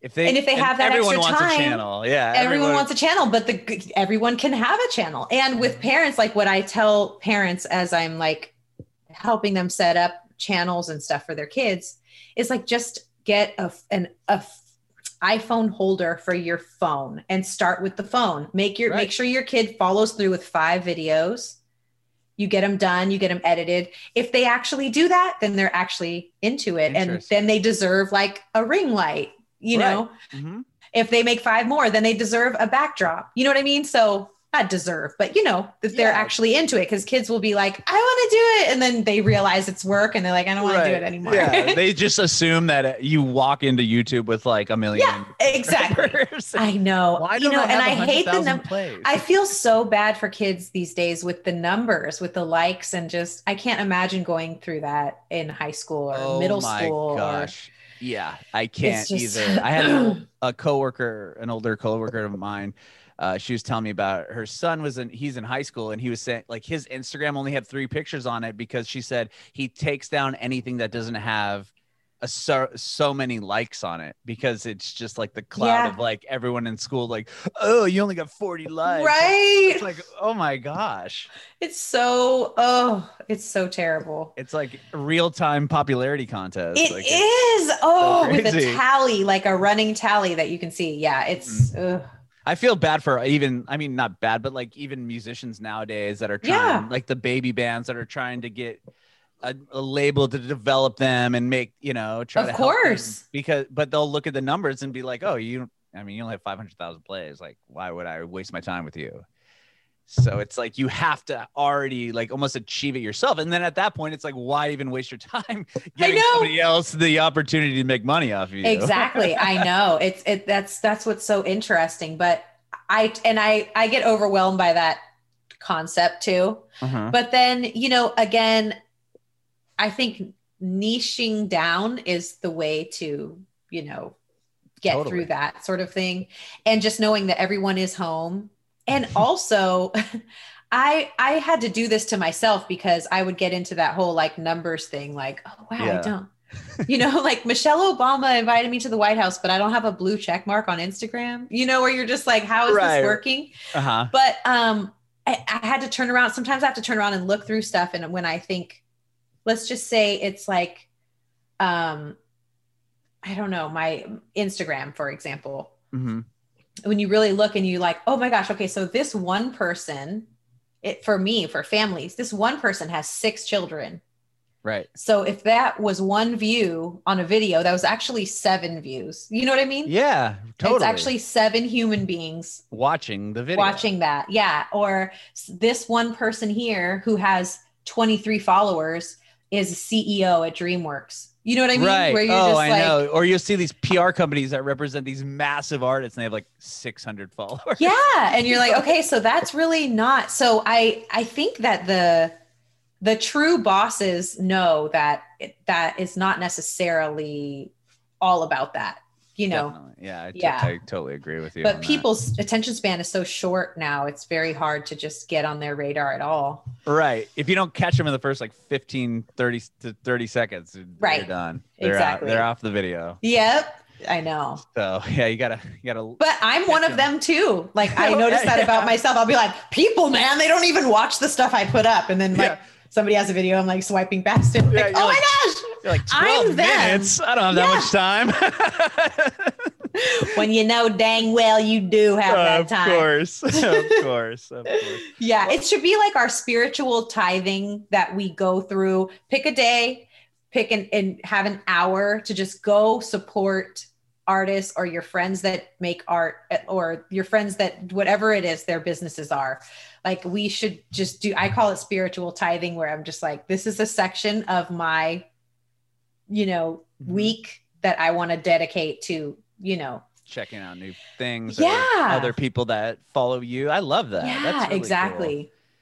if they And if they have that everyone extra wants time, a channel, yeah, everyone, wants a channel but the everyone can have a channel and with parents like what i tell parents as i'm like helping them set up channels and stuff for their kids is like just get a an a iphone holder for your phone and start with the phone make your Right. make sure your kid follows through with five videos you get them done you get them edited if they actually do that then they're actually into it and then they deserve like a ring light you Right. know Mhm. if they make five more, then they deserve a backdrop. You know what I mean? So not deserve, but you know, that they're Yeah. actually into it because kids will be like, I want to do it. And then they realize it's work and they're like, I don't want to do it anymore. Yeah, they just assume that you walk into YouTube with like a million. Yeah, exactly. I know. Why you don't know, I and I hate the 100,000 number. I feel so bad for kids these days with the numbers, with the likes, and just I can't imagine going through that in high school or oh middle my school. or- gosh. Yeah, I can't just- either. I had an, a coworker, an older coworker of mine. Uh, she was telling me about her son was in he's in high school and he was saying like his Instagram only had three pictures on it because she said he takes down anything that doesn't have a so, so many likes on it because it's just like the cloud Yeah. of like everyone in school like oh you only got 40 likes right. it's like oh my gosh It's so oh, it's so terrible. it's like real time popularity contest It like, is. Oh, with a tally, like a running tally that you can see. Yeah, it's Mm-hmm. I feel bad for even, I mean, not bad, but like even musicians nowadays that are trying, Yeah. like the baby bands that are trying to get a, a label to develop them and make, you know, try Of to course. because, but they'll look at the numbers and be like, oh, you, I mean, you only have 500,000 plays. Like, why would I waste my time with you? So it's like you have to already like almost achieve it yourself. And then at that point, it's like, why even waste your time giving somebody else the opportunity to make money off of you? exactly. I know. It's it that's that's what's so interesting. But I and I I get overwhelmed by that concept too. Uh-huh. But then, you know, again, I think niching down is the way to, you know, get Totally. through that sort of thing. And just knowing that everyone is home. And also, I I had to do this to myself because I would get into that whole like numbers thing, like, oh wow, Yeah. I don't. You know, like Michelle Obama invited me to the White House, but I don't have a blue check mark on Instagram. You know, where you're just like, how is Right. this working? Uh-huh. but um I, I had to turn around sometimes i have to turn around and look through stuff and when i think let's just say it's like um i don't know my instagram for example hmm when you really look and you like oh my gosh okay so this one person it for me for families this one person has six children Right. so if that was one view on a video that was actually seven views you know what i mean Yeah, totally. it's actually seven human beings watching the video. watching that. Yeah. Or this one person here who has 23 followers is CEO at DreamWorks. You know what I mean? Right. Where you're oh, just I like, know. Or you'll see these PR companies that represent these massive artists and they have like 600 followers. yeah. And you're like, okay, so that's really not. So I, I think that the, the true bosses know that it, that is not necessarily all about that. You know. Definitely. Yeah, I, t- Yeah. I totally agree with you. But on that. people's attention span is so short now. It's very hard to just get on their radar at all. right. If you don't catch them in the first like 15, 30 to 30 seconds, Right. they're done. They're Exactly. Out, they're off the video. Yep. I know. So yeah, you gotta, you gotta. But I'm one of them too. Like I notice that about Yeah. myself. I'll be like, people, man, they don't even watch the stuff I put up. And then like Yeah. Somebody has a video, I'm like swiping past it. Like, Yeah, you're oh like- my gosh. You're like I'm 12 them. I don't have that much time. When you know dang well you do have that of time. course, of course, of course. Yeah, it should be like our spiritual tithing that we go through. Pick a day, pick an and have an hour to just go support artists or your friends that make art or your friends that whatever it is their businesses are. Like we should just do I call it spiritual tithing where I'm just like this is a section of my you know Mhm. week that I want to dedicate to, you know, Checking out new things. Yeah. other people that follow you. I love that. yeah, That's really cool.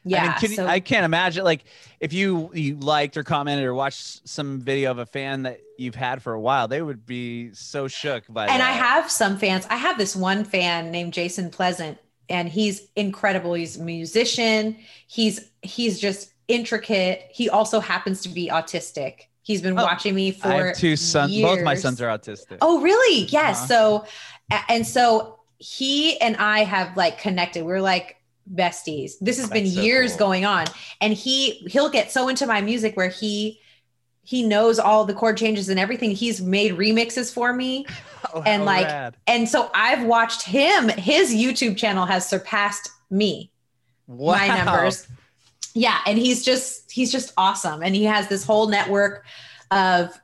Yeah. I mean, can you- so- I can't imagine like if you you liked or commented or watched some video of a fan that you've had for a while, they would be so shook by and I have some fans. I have this one fan named Jason Pleasant, and he's incredible. He's a musician. He's he's just intricate. He also happens to be autistic. He's been Oh, watching me for I have two sons. Both my sons are autistic. Oh, really? Yes. Uh-huh. So, and so he and I have like connected. We're like besties. This has oh, been so years cool. going on, and he he'll get so into my music where he he knows all the chord changes and everything. He's made remixes for me. Oh, and like- rad. And so I've watched him, his YouTube channel has surpassed me, wow. my numbers. Yeah. And he's just, he's just awesome. And he has this whole network of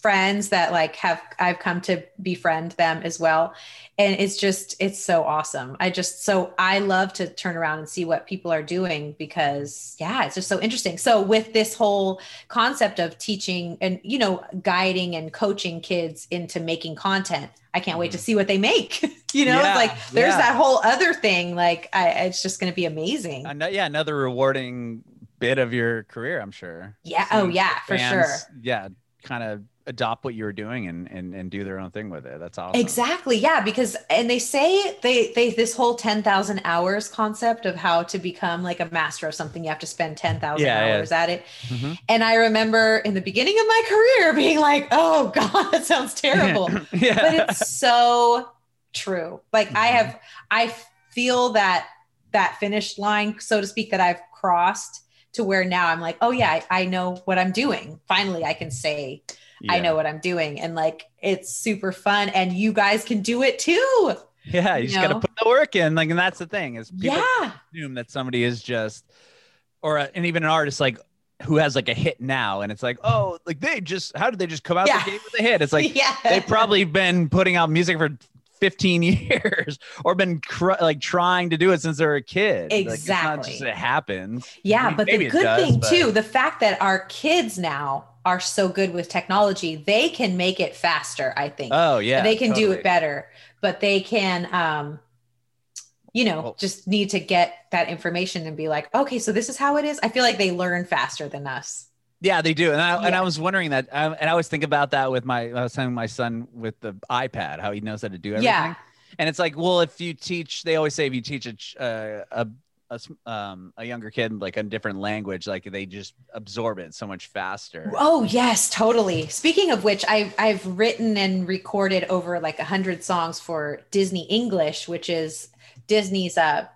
friends that like have, I've come to befriend them as well. And it's just, it's so awesome. I just, so I love to turn around and see what people are doing because yeah, it's just so interesting. So with this whole concept of teaching and, you know, guiding and coaching kids into making content, I can't wait to see what they make. you know, Mm-hmm. Yeah, like there's yeah. that whole other thing. Like I, it's just going to be amazing. Know, yeah, another rewarding bit of your career, I'm sure. Yeah. Oh Seeing yeah, for sure. Yeah, kind of adopt what you were doing and, and and do their own thing with it. That's awesome. Exactly. Yeah. Because, and they say they, they, this whole 10,000 hours concept of how to become like a master of something, you have to spend 10,000 Yeah, yeah. hours at it. Mhm. And I remember in the beginning of my career being like, oh God, that sounds terrible. yeah. but it's so true. Like I Mhm. have, I feel that, that finish line, so to speak, that I've crossed to where now I'm like, oh yeah, I, I know what I'm doing. Finally, I can say, I know what I'm doing. And like, it's super fun. And you guys can do it too. Yeah, you you just got to put the work in. Like, and that's the thing is people yeah. assume that somebody is just, or a, and even an artist like who has like a hit now, and it's like, oh, like they just, how did they just come out Yeah. the gate with a hit? It's like yeah. they've probably been putting out music for 15 years or been cr- like trying to do it since they were a kid. Like, it's not just Exactly. it happens. Yeah, Maybe- but the good does, thing but- too, the fact that our kids now are so good with technology, they can make it faster, I think. Oh yeah, they can do it better, but they can um you know, Well- just need to get that information and be like, okay, so this is how it is. I feel like they learn faster than us. Yeah, they do, and I and I was wondering that, um, and I always think about that with my I was telling my son with the iPad how he knows how to do everything. Yeah. and it's like, well, if you teach, they always say if you teach a uh, a a, um, a younger kid like a different language, like they just absorb it so much faster. Oh yes, totally. Speaking of which, I've I've written and recorded over like a hundred songs for Disney English, which is Disney's uh,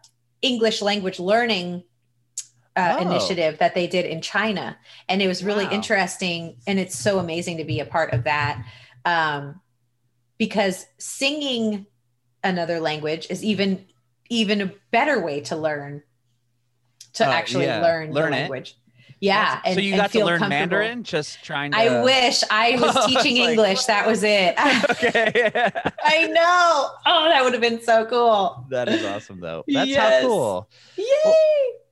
English language learning uh, Oh. initiative that they did in China, and it was really Wow. interesting. And it's so amazing to be a part of that, um, because singing another language is even even a better way to learn to Uh, actually yeah. learn, Learn the it. language. Yeah, so you and got to learn. Mandarin just trying to. I wish I was teaching like- English. That was it. okay, I know. Oh, that would have been so cool. that is awesome though. That's Yes. how cool. Yay. Well,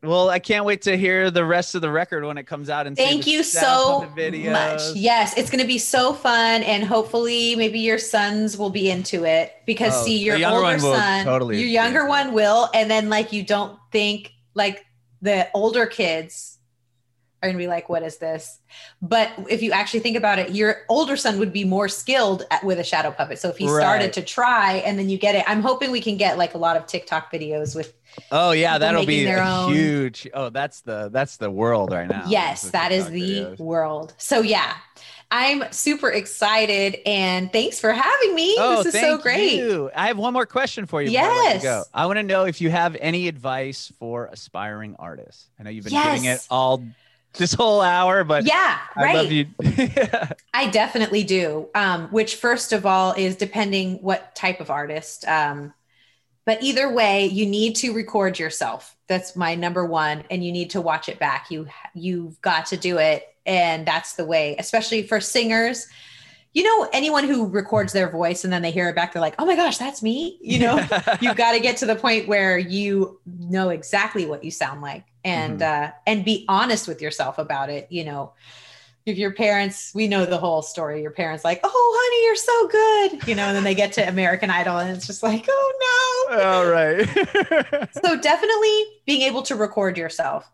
I can't wait to hear the rest of the record when it comes out. And Thank you so and the videos. much. Yes, it's going to be so fun. And hopefully, maybe your sons will be into it because, Oh, see, your younger older one will son, totally your younger into one will. And then, like, you don't think, like, the older kids are going to be like, what is this? But if you actually think about it, your older son would be more skilled at, with a shadow puppet. So if he Right. started to try and then you get it, I'm hoping we can get like a lot of TikTok videos with, Oh yeah, that'll be their a own- huge. Oh, that's the that's the world right now. yes, the that is the videos. world. So yeah, I'm super excited and thanks for having me. Oh, this is so thank great. you. I have one more question for you. before I Yes. go. I want to know if you have any advice for aspiring artists. I know you've been giving it all this whole hour, but Yeah, I right. love you. I definitely do. Um, which, first of all, is depending what type of artist. Um, but either way, you need to record yourself. That's my number one, and you need to watch it back. You you've got to do it, and that's the way. Especially for singers, you know, anyone who records their voice and then they hear it back, they're like, "Oh my gosh, that's me!" You know, you've got to get to the point where you know exactly what you sound like and uh and be honest with yourself about it you know if your parents we know the whole story your parents like oh honey you're so good you know and then they get to american idol and it's just like oh no!" all right. so definitely being able to record yourself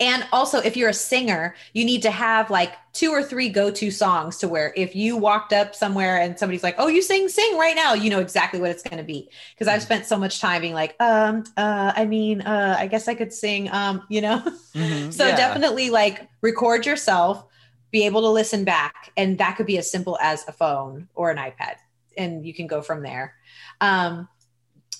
and also if you're a singer you need to have like two or three go-to songs to where if you walked up somewhere and somebody's like oh you sing sing right now you know exactly what it's going to be because i've spent so much time being like um uh i mean uh i guess i could sing um you know Mhm, so yeah. definitely like record yourself be able to listen back and that could be as simple as a phone or an ipad and you can go from there um,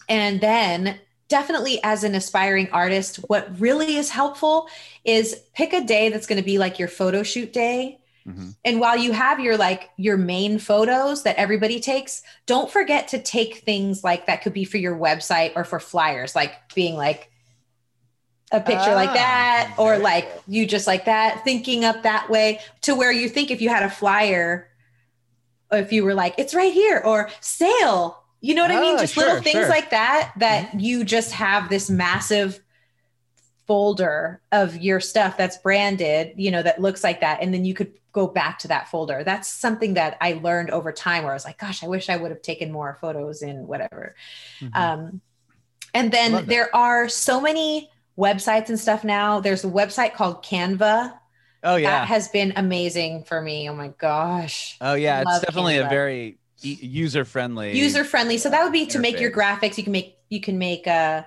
and then definitely as an aspiring artist what really is helpful is pick a day that's going to be like your photo shoot day Mhm. and while you have your like your main photos that everybody takes don't forget to take things like that could be for your website or for flyers like being like a picture like Ah, that or like you just like that thinking up that way to where you think if you had a flyer if you were like it's right here or sale. You know what i mean? Ah, just little things sure. like that that you just have this massive folder of your stuff that's branded you know that looks like that and then you could go back to that folder. That's something that i learned over time where i was like gosh i wish i would have taken more photos in whatever. Mhm. um, and then there are so many websites and stuff now. There's a website called canva. Oh yeah. that has been amazing for me. Oh my gosh. Oh yeah. It's definitely a very e- user friendly. user friendly so that would be to make your graphics. You can make you can make uh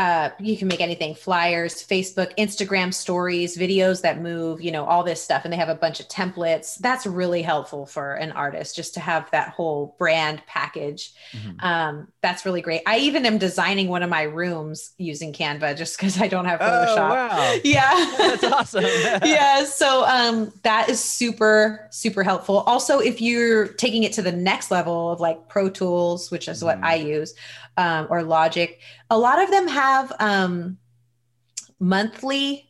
uh, you can make anything flyers facebook instagram stories videos that move you know all this stuff and they have a bunch of templates that's really helpful for an artist just to have that whole brand package Mhm. um, that's really great i even am designing one of my rooms using canva just because i don't have photoshop Oh photoshop wow. yeah That's awesome. yeah so um that is super super helpful also if you're taking it to the next level of like pro tools which is what Mhm. i use um, or logic a lot of them have um monthly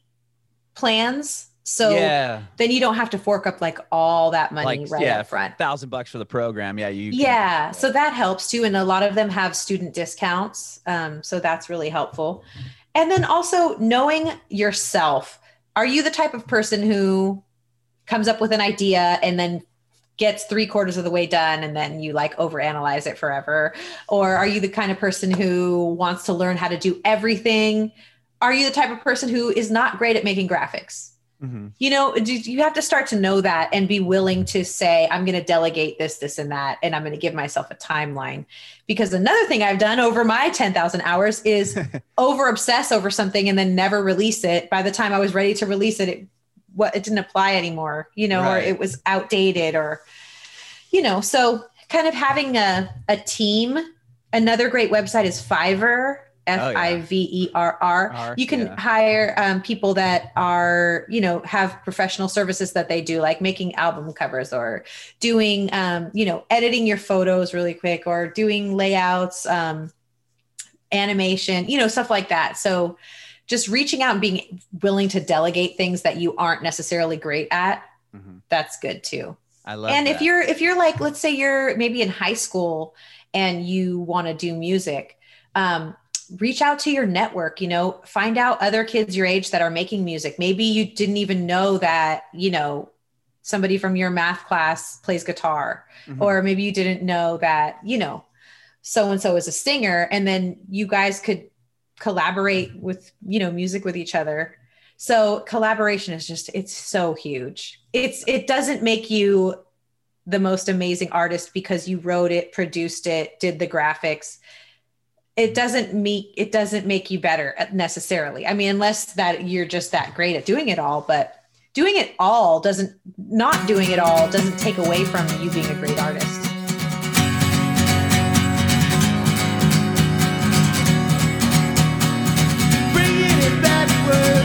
plans so yeah. then you don't have to fork up like all that money Like right yeah, up front thousand bucks for the program. Yeah, you. can- yeah so that helps too and a lot of them have student discounts um, so that's really helpful and then also knowing yourself are you the type of person who comes up with an idea and then gets three quarters of the way done and then you like overanalyze it forever? Or are you the kind of person who wants to learn how to do everything? Are you the type of person who is not great at making graphics? Mhm. you know you have to start to know that and be willing to say i'm going to delegate this this and that and i'm going to give myself a timeline. Because another thing i've done over my 10,000 hours is over obsess over something and then never release it. By the time i was ready to release it it what it didn't apply anymore you know Right. or it was outdated or you know so kind of having a, a team another great website is fiverr Oh, yeah. f-i-v-e-r-r R, you can yeah. hire um, people that are you know have professional services that they do like making album covers or doing um, you know editing your photos really quick or doing layouts um, animation you know stuff like that so just reaching out and being willing to delegate things that you aren't necessarily great at Mhm. that's good too I love. and if you're if you're like let's say you're maybe in high school and you want to do music um, reach out to your network you know find out other kids your age that are making music maybe you didn't even know that you know somebody from your math class plays guitar Mhm. or maybe you didn't know that you know so and so is a singer and then you guys could collaborate with you know music with each other So collaboration is just it's so huge. It's it doesn't make you the most amazing artist because you wrote it, produced it, did the graphics. It doesn't make it doesn't make you better necessarily. I mean, unless that you're just that great at doing it all, but doing it all doesn't not doing it all doesn't take away from you being a great artist. away.